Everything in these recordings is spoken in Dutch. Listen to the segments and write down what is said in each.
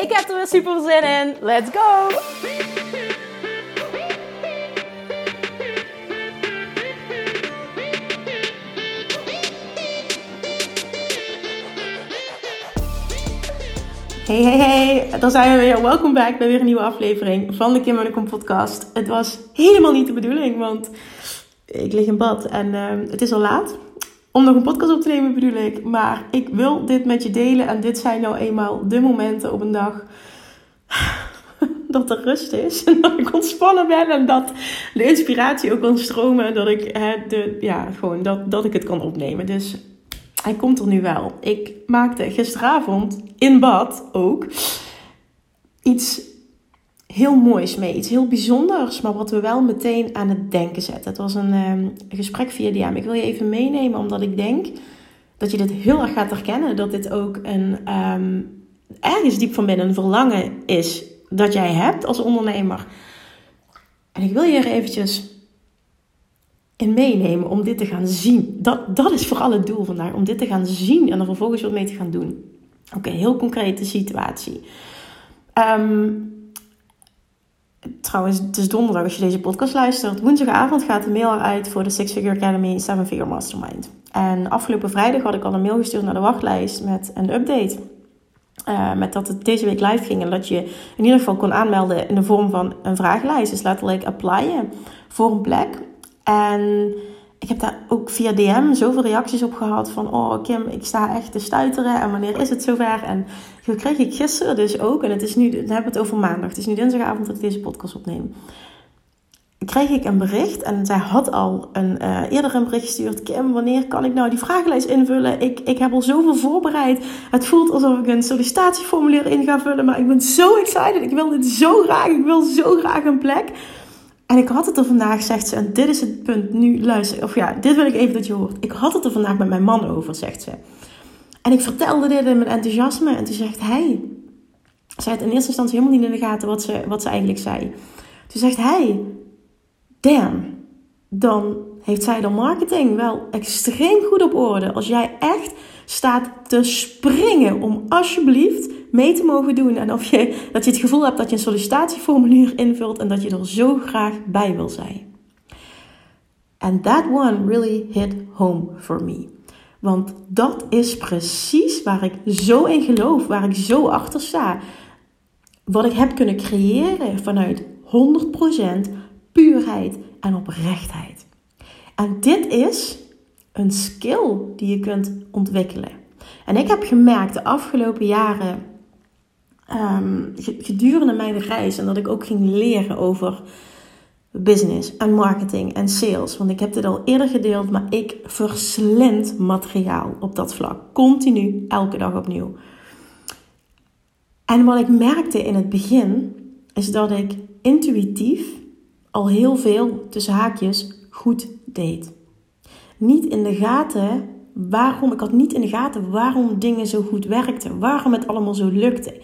Ik heb er weer super zin in. Let's go! Hey, hey, hey, daar zijn we weer. Welkom back bij weer een nieuwe aflevering van de Kim en podcast. Het was helemaal niet de bedoeling, want ik lig in bad en uh, het is al laat. Om nog een podcast op te nemen bedoel ik. Maar ik wil dit met je delen en dit zijn nou eenmaal de momenten op een dag dat er rust is. En dat ik ontspannen ben en dat de inspiratie ook kan stromen. En dat ik, hè, de, ja, gewoon dat, dat ik het kan opnemen. Dus hij komt er nu wel. Ik maakte gisteravond in bad ook iets heel moois mee. Iets heel bijzonders, maar wat we wel meteen aan het denken zetten. Het was een um, gesprek via DM. Ik wil je even meenemen, omdat ik denk dat je dit heel erg gaat herkennen. Dat dit ook een um, ergens diep van binnen een verlangen is dat jij hebt als ondernemer. En ik wil je er eventjes in meenemen om dit te gaan zien. Dat, dat is vooral het doel vandaag, om dit te gaan zien en er vervolgens wat mee te gaan doen. Oké, okay, heel concrete situatie. Um, trouwens, het is donderdag als je deze podcast luistert. Woensdagavond gaat de mail eruit voor de Six Figure Academy 7 Figure Mastermind. En afgelopen vrijdag had ik al een mail gestuurd naar de wachtlijst met een update. Uh, met dat het deze week live ging en dat je in ieder geval kon aanmelden in de vorm van een vragenlijst. Dus letterlijk applyen voor een plek. En ik heb daar ook via DM zoveel reacties op gehad van... Oh Kim, ik sta echt te stuiteren en wanneer is het zover? En dat kreeg ik gisteren dus ook. En het is nu, dan hebben het over maandag. Het is nu dinsdagavond dat ik deze podcast opneem. Kreeg ik een bericht en zij had al een, uh, eerder een bericht gestuurd. Kim, wanneer kan ik nou die vragenlijst invullen? Ik, ik heb al zoveel voorbereid. Het voelt alsof ik een sollicitatieformulier in ga vullen. Maar ik ben zo excited. Ik wil dit zo graag. Ik wil zo graag een plek. En ik had het er vandaag, zegt ze, en dit is het punt, nu luister, of ja, dit wil ik even dat je hoort. Ik had het er vandaag met mijn man over, zegt ze. En ik vertelde dit in mijn enthousiasme en toen zegt hij, zij had in eerste instantie helemaal niet in de gaten wat ze, wat ze eigenlijk zei. Toen zegt hij, damn, dan heeft zij de marketing wel extreem goed op orde. Als jij echt staat te springen om alsjeblieft mee te mogen doen. En of je, dat je het gevoel hebt dat je een sollicitatieformulier invult en dat je er zo graag bij wil zijn. And that one really hit home for me. Want dat is precies waar ik zo in geloof, waar ik zo achter sta. Wat ik heb kunnen creëren vanuit 100% puurheid en oprechtheid. En dit is een skill die je kunt ontwikkelen. En ik heb gemerkt de afgelopen jaren, um, gedurende mijn reis, en dat ik ook ging leren over business en marketing en sales. Want ik heb dit al eerder gedeeld, maar ik verslind materiaal op dat vlak. Continu, elke dag opnieuw. En wat ik merkte in het begin, is dat ik intuïtief al heel veel, tussen haakjes, goed deed. Niet in de gaten waarom, ik had niet in de gaten waarom dingen zo goed werkten, waarom het allemaal zo lukte.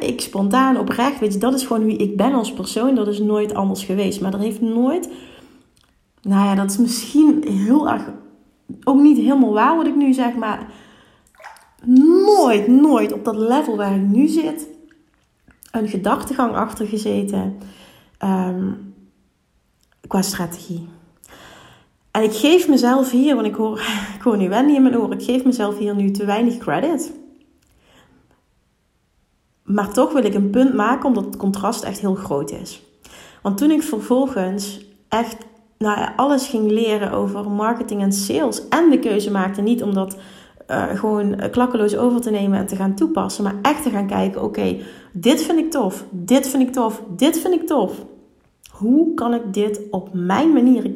Ik spontaan, oprecht, weet je, dat is gewoon wie ik ben als persoon. Dat is nooit anders geweest. Maar dat heeft nooit, nou ja, dat is misschien heel erg, ook niet helemaal waar wat ik nu zeg, maar nooit, nooit op dat level waar ik nu zit, een gedachtegang achter gezeten um, qua strategie. En ik geef mezelf hier, want ik hoor, ik hoor nu Wendy in mijn oren, ik geef mezelf hier nu te weinig credit. Maar toch wil ik een punt maken omdat het contrast echt heel groot is. Want toen ik vervolgens echt ja, alles ging leren over marketing en sales en de keuze maakte, niet om dat uh, gewoon klakkeloos over te nemen en te gaan toepassen, maar echt te gaan kijken: oké, dit vind ik tof, dit vind ik tof, dit vind ik tof. Hoe kan ik dit op mijn manier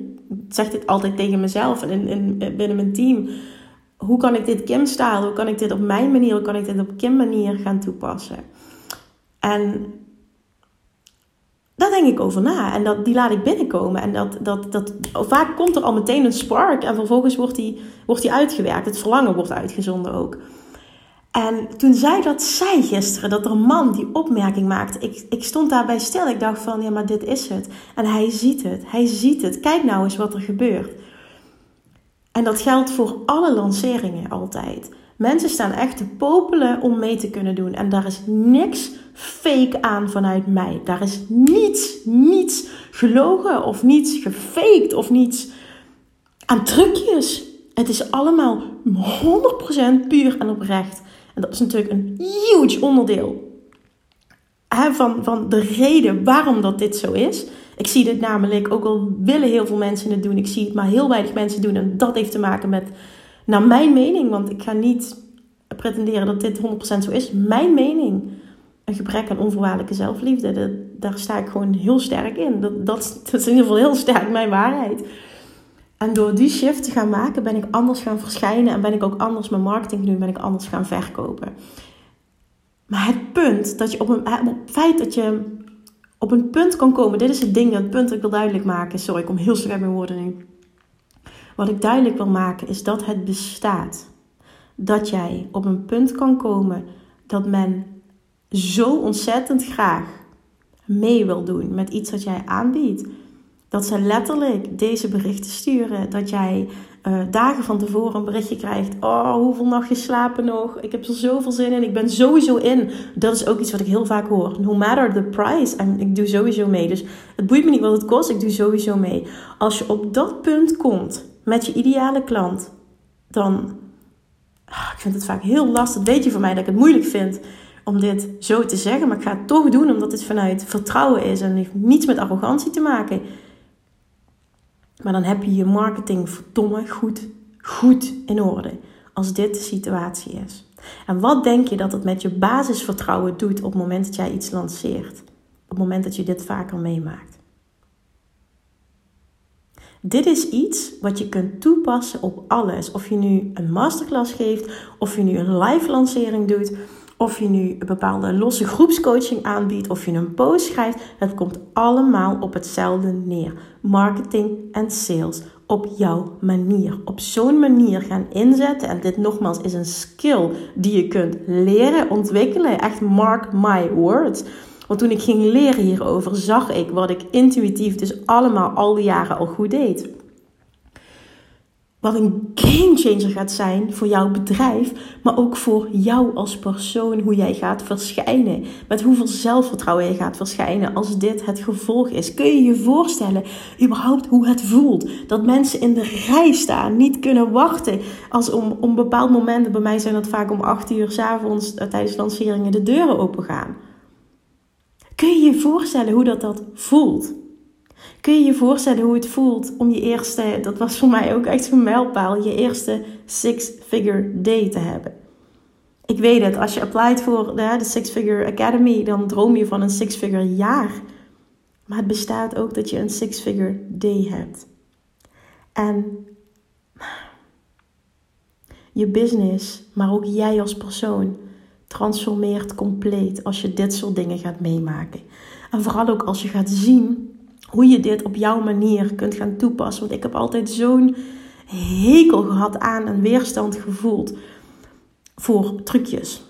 zeg dit altijd tegen mezelf en in, in, binnen mijn team. Hoe kan ik dit Kim-style, hoe kan ik dit op mijn manier, hoe kan ik dit op Kim-manier gaan toepassen? En daar denk ik over na. En dat, die laat ik binnenkomen. En dat, dat, dat, vaak komt er al meteen een spark. En vervolgens wordt die, wordt die uitgewerkt. Het verlangen wordt uitgezonden ook. En toen zij dat zei gisteren, dat er een man die opmerking maakte, ik, ik stond daarbij stil. Ik dacht van, ja, maar dit is het. En hij ziet het, hij ziet het. Kijk nou eens wat er gebeurt. En dat geldt voor alle lanceringen altijd. Mensen staan echt te popelen om mee te kunnen doen. En daar is niks fake aan vanuit mij. Daar is niets, niets gelogen of niets gefaked of niets aan trucjes. Het is allemaal 100% puur en oprecht. En dat is natuurlijk een huge onderdeel van, van de reden waarom dat dit zo is. Ik zie dit namelijk, ook al willen heel veel mensen het doen, ik zie het maar heel weinig mensen doen. En dat heeft te maken met, naar mijn mening, want ik ga niet pretenderen dat dit 100% zo is. Mijn mening, een gebrek aan onvoorwaardelijke zelfliefde. Daar sta ik gewoon heel sterk in. Dat, dat, is in ieder geval heel sterk mijn waarheid. En door die shift te gaan maken, ben ik anders gaan verschijnen en ben ik ook anders mijn marketing doen, ben ik anders gaan verkopen. Maar het punt dat je op een, feit dat je op een punt kan komen, dit is het ding, het punt dat ik wil duidelijk maken. Sorry, ik kom heel slecht met woorden nu. Wat ik duidelijk wil maken is dat het bestaat. Dat jij op een punt kan komen dat men zo ontzettend graag mee wil doen met iets dat jij aanbiedt dat ze letterlijk deze berichten sturen. Dat jij uh, dagen van tevoren een berichtje krijgt. Oh, hoeveel nachtjes slapen nog? Ik heb er zoveel zin in. Ik ben sowieso in. Dat is ook iets wat ik heel vaak hoor. No matter the price. En ik doe sowieso mee. Dus het boeit me niet wat het kost. Ik doe sowieso mee. Als je op dat punt komt met je ideale klant. Dan... Ah, ik vind het vaak heel lastig. weet je van mij dat ik het moeilijk vind om dit zo te zeggen. Maar ik ga het toch doen omdat het vanuit vertrouwen is. En heeft niets met arrogantie te maken. Maar dan heb je je marketing verdomme goed, goed in orde. Als dit de situatie is. En wat denk je dat het met je basisvertrouwen doet op het moment dat jij iets lanceert? Op het moment dat je dit vaker meemaakt. Dit is iets wat je kunt toepassen op alles. Of je nu een masterclass geeft, of je nu een live lancering doet, of je nu een bepaalde losse groepscoaching aanbiedt, of je een post schrijft, het komt allemaal op hetzelfde neer. Marketing en sales op jouw manier. Op zo'n manier gaan inzetten. En dit nogmaals is een skill die je kunt leren, ontwikkelen. Echt mark my words. Want toen ik ging leren hierover, zag ik wat ik intuïtief dus allemaal al die jaren al goed deed wat een gamechanger gaat zijn voor jouw bedrijf, maar ook voor jou als persoon, hoe jij gaat verschijnen. Met hoeveel zelfvertrouwen je gaat verschijnen als dit het gevolg is. Kun je je voorstellen überhaupt hoe het voelt? Dat mensen in de rij staan, niet kunnen wachten als om, om bepaald momenten, bij mij zijn dat vaak om 8 uur s avonds eh, tijdens lanceringen, de deuren open gaan. Kun je je voorstellen hoe dat, dat voelt? Kun je je voorstellen hoe het voelt om je eerste, dat was voor mij ook echt een mijlpaal, je eerste six-figure day te hebben? Ik weet het, als je applied voor de, de Six Figure Academy, dan droom je van een six-figure jaar. Maar het bestaat ook dat je een six-figure day hebt. En je business, maar ook jij als persoon, transformeert compleet als je dit soort dingen gaat meemaken. En vooral ook als je gaat zien hoe je dit op jouw manier kunt gaan toepassen. Want ik heb altijd zo'n hekel gehad aan en weerstand gevoeld voor trucjes.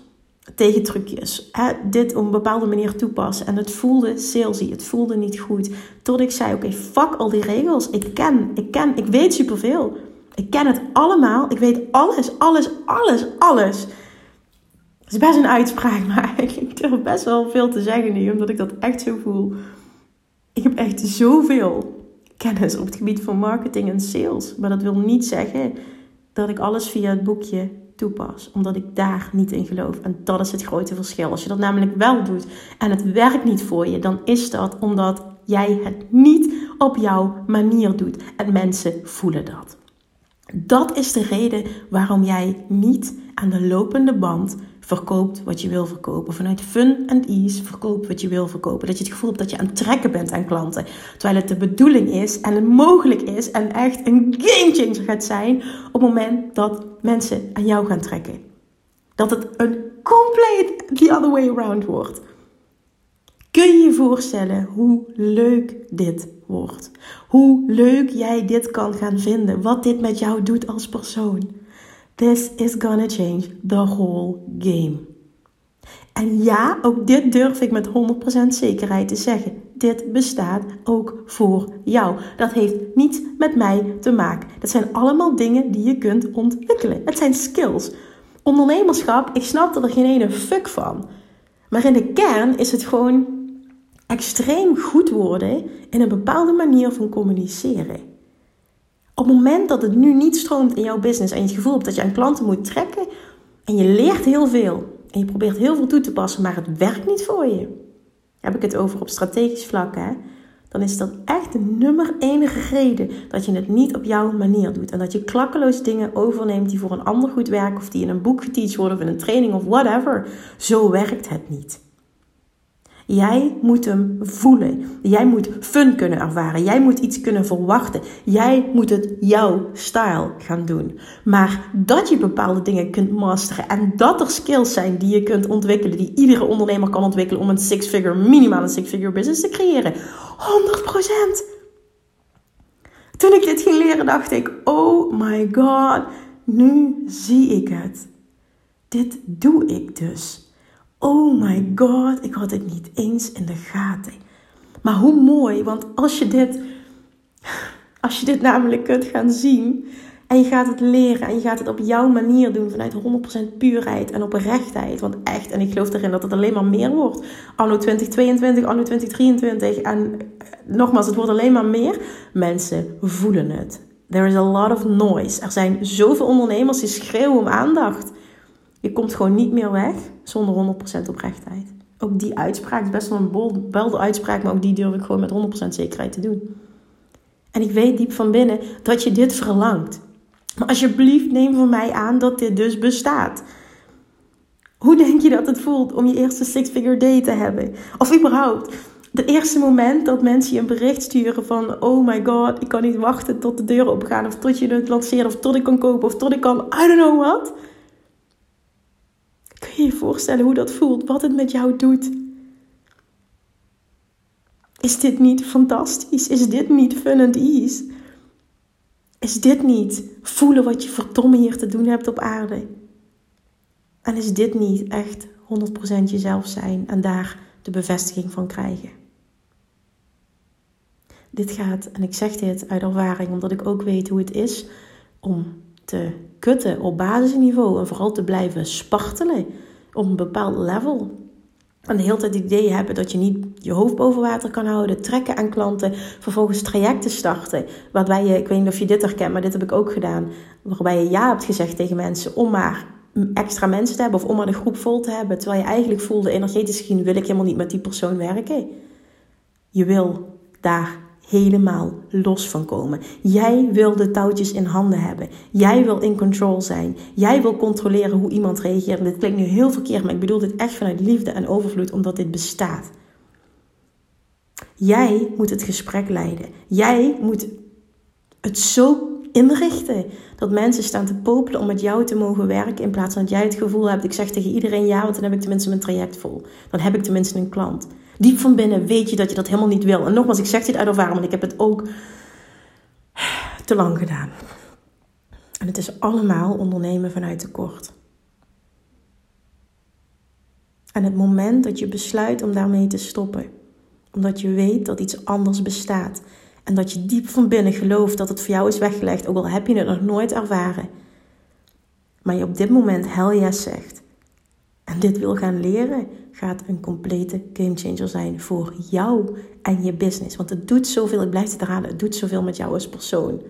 Tegen trucjes. dit op een bepaalde manier toepassen. En het voelde salesy. Het voelde niet goed. Tot ik zei: Oké, fuck al die regels. Ik ken, ik ken, ik weet superveel. Ik ken het allemaal. Ik weet alles, alles, alles, alles. Het is best een uitspraak, maar ik durf best wel veel te zeggen nu, omdat ik dat echt zo voel. Ik heb echt zoveel kennis op het gebied van marketing en sales. Maar dat wil niet zeggen dat ik alles via het boekje toepas. Omdat ik daar niet in geloof. En dat is het grote verschil. Als je dat namelijk wel doet en het werkt niet voor je, dan is dat omdat jij het niet op jouw manier doet. En mensen voelen dat. Dat is de reden waarom jij niet aan de lopende band verkoopt wat je wil verkopen. Vanuit fun and ease verkoopt wat je wil verkopen. Dat je het gevoel hebt dat je aan het trekken bent aan klanten. Terwijl het de bedoeling is en het mogelijk is en echt een game changer gaat zijn op het moment dat mensen aan jou gaan trekken. Dat het een compleet the other way around wordt. Kun je je voorstellen hoe leuk dit wordt? Hoe leuk jij dit kan gaan vinden? Wat dit met jou doet als persoon? This is gonna change the whole game. En ja, ook dit durf ik met 100% zekerheid te zeggen. Dit bestaat ook voor jou. Dat heeft niets met mij te maken. Dat zijn allemaal dingen die je kunt ontwikkelen. Het zijn skills. Ondernemerschap, ik snap er geen ene fuck van. Maar in de kern is het gewoon extreem goed worden in een bepaalde manier van communiceren. Op het moment dat het nu niet stroomt in jouw business en je het gevoel hebt dat je aan klanten moet trekken en je leert heel veel en je probeert heel veel toe te passen, maar het werkt niet voor je. Heb ik het over op strategisch vlak, hè? Dan is dat echt de nummer één reden dat je het niet op jouw manier doet. En dat je klakkeloos dingen overneemt die voor een ander goed werken, of die in een boek geteacht worden, of in een training of whatever. Zo werkt het niet. Jij moet hem voelen. Jij moet fun kunnen ervaren. Jij moet iets kunnen verwachten. Jij moet het jouw style gaan doen. Maar dat je bepaalde dingen kunt masteren en dat er skills zijn die je kunt ontwikkelen, die iedere ondernemer kan ontwikkelen om een six-figure, minimaal een six-figure business te creëren. 100%. Toen ik dit ging leren, dacht ik: Oh my god, nu zie ik het. Dit doe ik dus. Oh my god, ik had het niet eens in de gaten. Maar hoe mooi, want als je dit, als je dit namelijk kunt gaan zien en je gaat het leren en je gaat het op jouw manier doen vanuit 100% puurheid en oprechtheid. Want echt, en ik geloof erin dat het alleen maar meer wordt. Anno 2022, anno 2023 en eh, nogmaals, het wordt alleen maar meer. Mensen voelen het. There is a lot of noise. Er zijn zoveel ondernemers die schreeuwen om aandacht. Je komt gewoon niet meer weg zonder 100% oprechtheid. Ook die uitspraak is best wel een belde uitspraak, maar ook die durf ik gewoon met 100% zekerheid te doen. En ik weet diep van binnen dat je dit verlangt. Maar alsjeblieft neem van mij aan dat dit dus bestaat. Hoe denk je dat het voelt om je eerste six-figure day te hebben? Of überhaupt, het eerste moment dat mensen je een bericht sturen van... Oh my god, ik kan niet wachten tot de deuren opgaan. Of tot je het lanceert, of tot ik kan kopen, of tot ik kan... I don't know what. Kun je je voorstellen hoe dat voelt? Wat het met jou doet? Is dit niet fantastisch? Is dit niet fun and ease? Is dit niet voelen wat je verdomme hier te doen hebt op aarde? En is dit niet echt 100% jezelf zijn en daar de bevestiging van krijgen? Dit gaat, en ik zeg dit uit ervaring, omdat ik ook weet hoe het is om te kutten op basisniveau en vooral te blijven spartelen op een bepaald level. En de hele tijd het idee hebben dat je niet je hoofd boven water kan houden, trekken aan klanten, vervolgens trajecten starten. Waarbij je, ik weet niet of je dit herkent, maar dit heb ik ook gedaan. Waarbij je ja hebt gezegd tegen mensen om maar extra mensen te hebben of om maar de groep vol te hebben. Terwijl je eigenlijk voelde, energetisch gezien wil ik helemaal niet met die persoon werken. Je wil daar helemaal los van komen. Jij wil de touwtjes in handen hebben. Jij wil in control zijn. Jij wil controleren hoe iemand reageert. En dit klinkt nu heel verkeerd, maar ik bedoel dit echt vanuit liefde en overvloed, omdat dit bestaat. Jij moet het gesprek leiden. Jij moet het zo inrichten dat mensen staan te popelen om met jou te mogen werken in plaats van dat jij het gevoel hebt: ik zeg tegen iedereen ja, want dan heb ik tenminste mijn traject vol. Dan heb ik tenminste een klant. Diep van binnen weet je dat je dat helemaal niet wil. En nogmaals, ik zeg dit uit ervaring, want ik heb het ook te lang gedaan. En het is allemaal ondernemen vanuit tekort. En het moment dat je besluit om daarmee te stoppen, omdat je weet dat iets anders bestaat en dat je diep van binnen gelooft dat het voor jou is weggelegd, ook al heb je het nog nooit ervaren, maar je op dit moment hell yes zegt en dit wil gaan leren, gaat een complete gamechanger zijn voor jou en je business. Want het doet zoveel, ik blijf het herhalen, het doet zoveel met jou als persoon.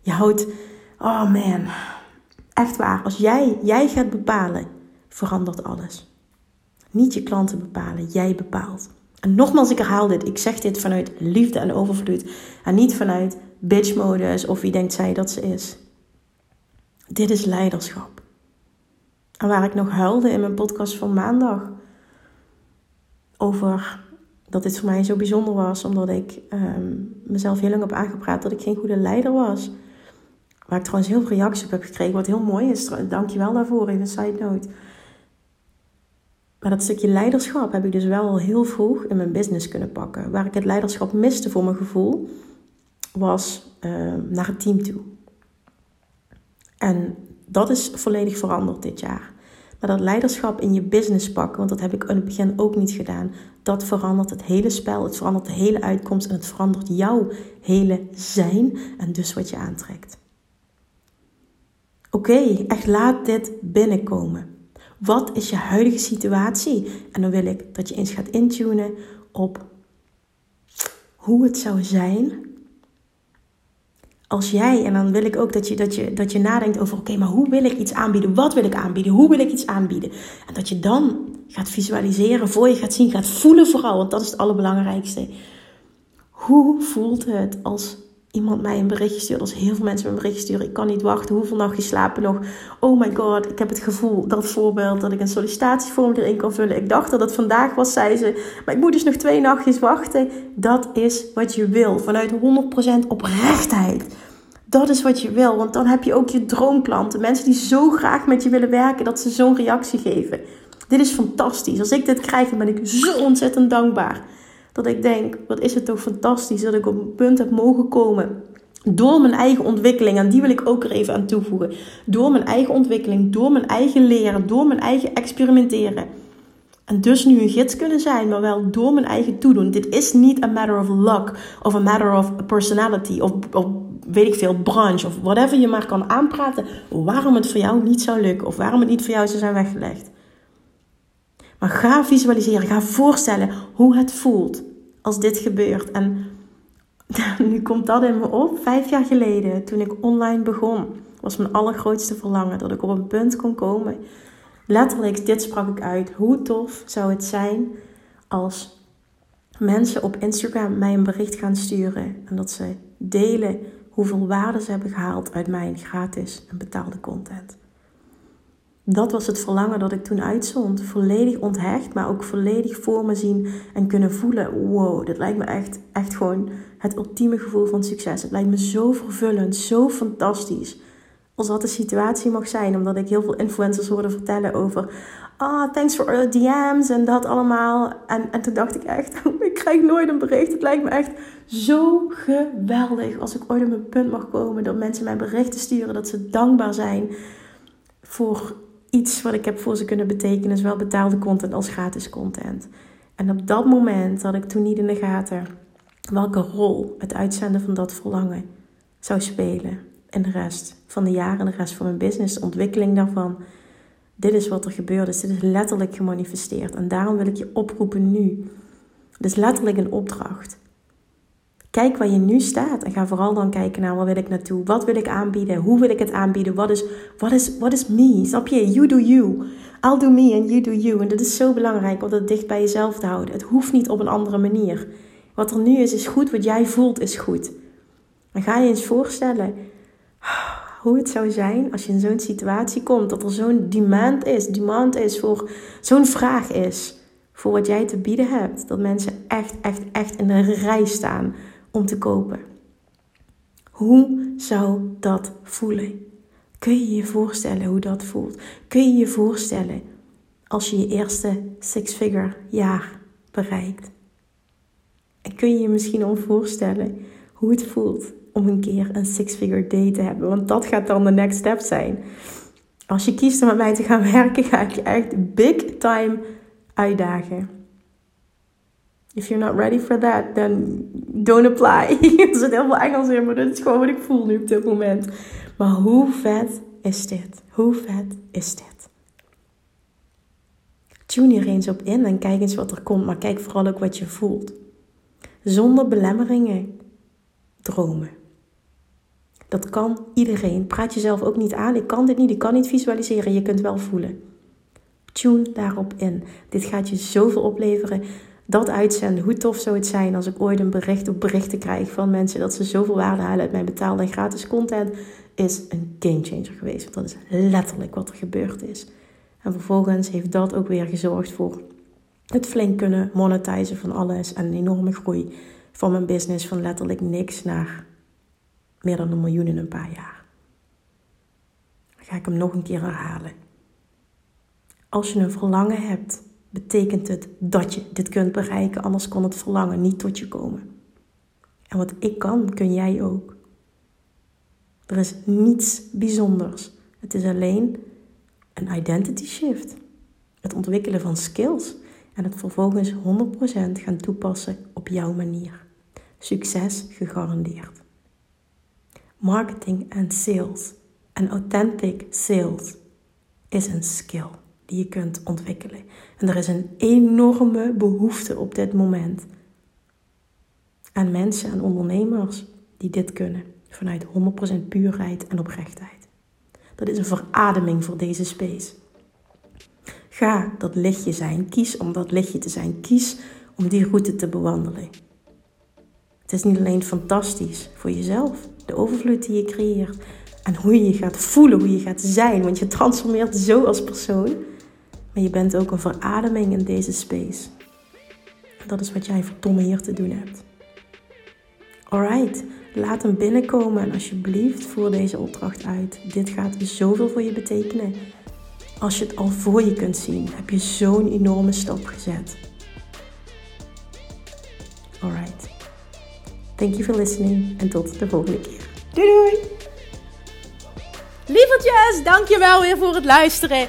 Je houdt, oh man, echt waar, als jij, jij gaat bepalen, verandert alles. Niet je klanten bepalen, jij bepaalt. En nogmaals, ik herhaal dit, ik zeg dit vanuit liefde en overvloed en niet vanuit bitch-modus of wie denkt zij dat ze is. Dit is leiderschap. En waar ik nog huilde in mijn podcast van maandag. Over dat dit voor mij zo bijzonder was. Omdat ik ehm, mezelf heel lang heb aangepraat dat ik geen goede leider was. Waar ik trouwens heel veel reacties op heb gekregen. Wat heel mooi is. Dank je wel daarvoor. Even een side note. Maar dat stukje leiderschap heb ik dus wel heel vroeg in mijn business kunnen pakken. Waar ik het leiderschap miste voor mijn gevoel, was uh, naar het team toe. En dat is volledig veranderd dit jaar. Maar dat leiderschap in je business pakken, want dat heb ik in het begin ook niet gedaan, dat verandert het hele spel, het verandert de hele uitkomst en het verandert jouw hele zijn en dus wat je aantrekt. Oké, echt laat dit binnenkomen. Wat is je huidige situatie? En dan wil ik dat je eens gaat intunen op hoe het zou zijn als jij, en dan wil ik ook dat je, dat je, dat je nadenkt over: oké, maar hoe wil ik iets aanbieden? Wat wil ik aanbieden? Hoe wil ik iets aanbieden? En dat je dan gaat visualiseren, voor je gaat zien, gaat voelen vooral, want dat is het allerbelangrijkste. Hoe voelt het als iemand mij een berichtje stuurt, als heel veel mensen me een berichtje sturen, ik kan niet wachten, hoeveel nachtjes slapen nog? Oh my god, ik heb het gevoel, dat voorbeeld, dat ik een sollicitatievorm erin kan vullen. Ik dacht dat het vandaag was, zei ze, maar ik moet dus nog twee nachtjes wachten. Dat is wat je wil, vanuit 100% oprechtheid. Dat is wat je wil, want dan heb je ook je droomklanten. Mensen die zo graag met je willen werken, dat ze zo'n reactie geven. Dit is fantastisch. Als ik dit krijg, dan ben ik zo ontzettend dankbaar. Dat ik denk, wat is het toch fantastisch dat ik op een punt heb mogen komen. Door mijn eigen ontwikkeling, en die wil ik ook er even aan toevoegen. Door mijn eigen ontwikkeling, door mijn eigen leren, door mijn eigen experimenteren. En dus nu een gids kunnen zijn, maar wel door mijn eigen toedoen. Dit is niet a matter of luck of a matter of personality of, of weet ik veel, branche of whatever je maar kan aanpraten. Waarom het voor jou niet zou lukken of waarom het niet voor jou zou zijn weggelegd. Maar ga visualiseren, ga voorstellen hoe het voelt als dit gebeurt. En nu komt dat in me op. Vijf jaar geleden, toen ik online begon, was mijn allergrootste verlangen dat ik op een punt kon komen. Letterlijk, dit sprak ik uit. Hoe tof zou het zijn als mensen op Instagram mij een bericht gaan sturen en dat ze delen hoeveel waarde ze hebben gehaald uit mijn gratis en betaalde content dat was het verlangen dat ik toen uitzond. Volledig onthecht, maar ook volledig voor me zien en kunnen voelen. Wow, dit lijkt me echt, echt gewoon het ultieme gevoel van succes. Het lijkt me zo vervullend, zo fantastisch. Als dat de situatie mag zijn, omdat ik heel veel influencers hoorde vertellen over. Ah, oh, thanks for the DM's en dat allemaal. En, en toen dacht ik echt, ik krijg nooit een bericht. Het lijkt me echt zo geweldig als ik ooit op een punt mag komen dat mensen mij berichten sturen dat ze dankbaar zijn voor iets wat ik heb voor ze kunnen betekenen, zowel betaalde content als gratis content. En op dat moment had ik toen niet in de gaten welke rol het uitzenden van dat verlangen zou spelen in de rest van de jaren en de rest van mijn business, de ontwikkeling daarvan. Dit is wat er gebeurde, is. dit is letterlijk gemanifesteerd. En daarom wil ik je oproepen nu. Het is letterlijk een opdracht. Kijk waar je nu staat en ga vooral dan kijken naar waar wil ik naartoe? Wat wil ik aanbieden? Hoe wil ik het aanbieden? Wat is, wat is, wat is me? Snap je? You do you. I'll do me and you do you. En dat is zo belangrijk om dat dicht bij jezelf te houden. Het hoeft niet op een andere manier. Wat er nu is, is goed. Wat jij voelt, is goed. Dan ga je eens voorstellen hoe het zou zijn als je in zo'n situatie komt. Dat er zo'n demand is. Demand is voor zo'n vraag is. Voor wat jij te bieden hebt. Dat mensen echt, echt, echt in de rij staan om te kopen. Hoe zou dat voelen? Kun je je voorstellen hoe dat voelt? Kun je je voorstellen als je je eerste six-figure jaar bereikt? En kun je je misschien al voorstellen hoe het voelt om een keer een six-figure day te hebben? Want dat gaat dan de next step zijn. Als je kiest om met mij te gaan werken, ga ik je echt big time uitdagen. If you're not ready for that, then don't apply. er zit heel veel Engels in, maar dat is gewoon wat ik voel nu op dit moment. Maar hoe vet is dit? Hoe vet is dit? Tune hier eens op in en kijk eens wat er komt, maar kijk vooral ook wat je voelt. Zonder belemmeringen dromen. Dat kan iedereen. Praat jezelf ook niet aan. Ik kan dit niet, ik kan niet visualiseren. Je kunt wel voelen. Tune daarop in. Dit gaat je zoveel opleveren dat uitzenden. Hoe tof zou het zijn als ik ooit een bericht of berichten krijg van mensen dat ze zoveel waarde halen uit mijn betaalde en gratis content. Is een gamechanger geweest. Want dat is letterlijk wat er gebeurd is. En vervolgens heeft dat ook weer gezorgd voor het flink kunnen monetizen van alles. En een enorme groei van mijn business van letterlijk niks naar meer dan een miljoen in een paar jaar. Ga ik hem nog een keer herhalen. Als je een verlangen hebt betekent het dat je dit kunt bereiken, anders kon het verlangen niet tot je komen. En wat ik kan, kun jij ook. Er is niets bijzonders. Het is alleen een identity shift. Het ontwikkelen van skills en het vervolgens 100% gaan toepassen op jouw manier. Succes gegarandeerd. Marketing en sales en authentic sales is een skill die je kunt ontwikkelen. En er is een enorme behoefte op dit moment aan mensen en ondernemers die dit kunnen vanuit 100% puurheid en oprechtheid. Dat is een verademing voor deze space. Ga dat lichtje zijn. Kies om dat lichtje te zijn. Kies om die route te bewandelen. Het is niet alleen fantastisch voor jezelf, de overvloed die je creëert en hoe je je gaat voelen, hoe je gaat zijn, want je transformeert zo als persoon. Maar je bent ook een verademing in deze space. dat is wat jij verdomme hier te doen hebt. Alright, laat hem binnenkomen en alsjeblieft voer deze opdracht uit. Dit gaat zoveel voor je betekenen. Als je het al voor je kunt zien, heb je zo'n enorme stap gezet. Alright. Thank you for listening en tot de volgende keer. Doei doei! Lievertjes, dankjewel weer voor het luisteren.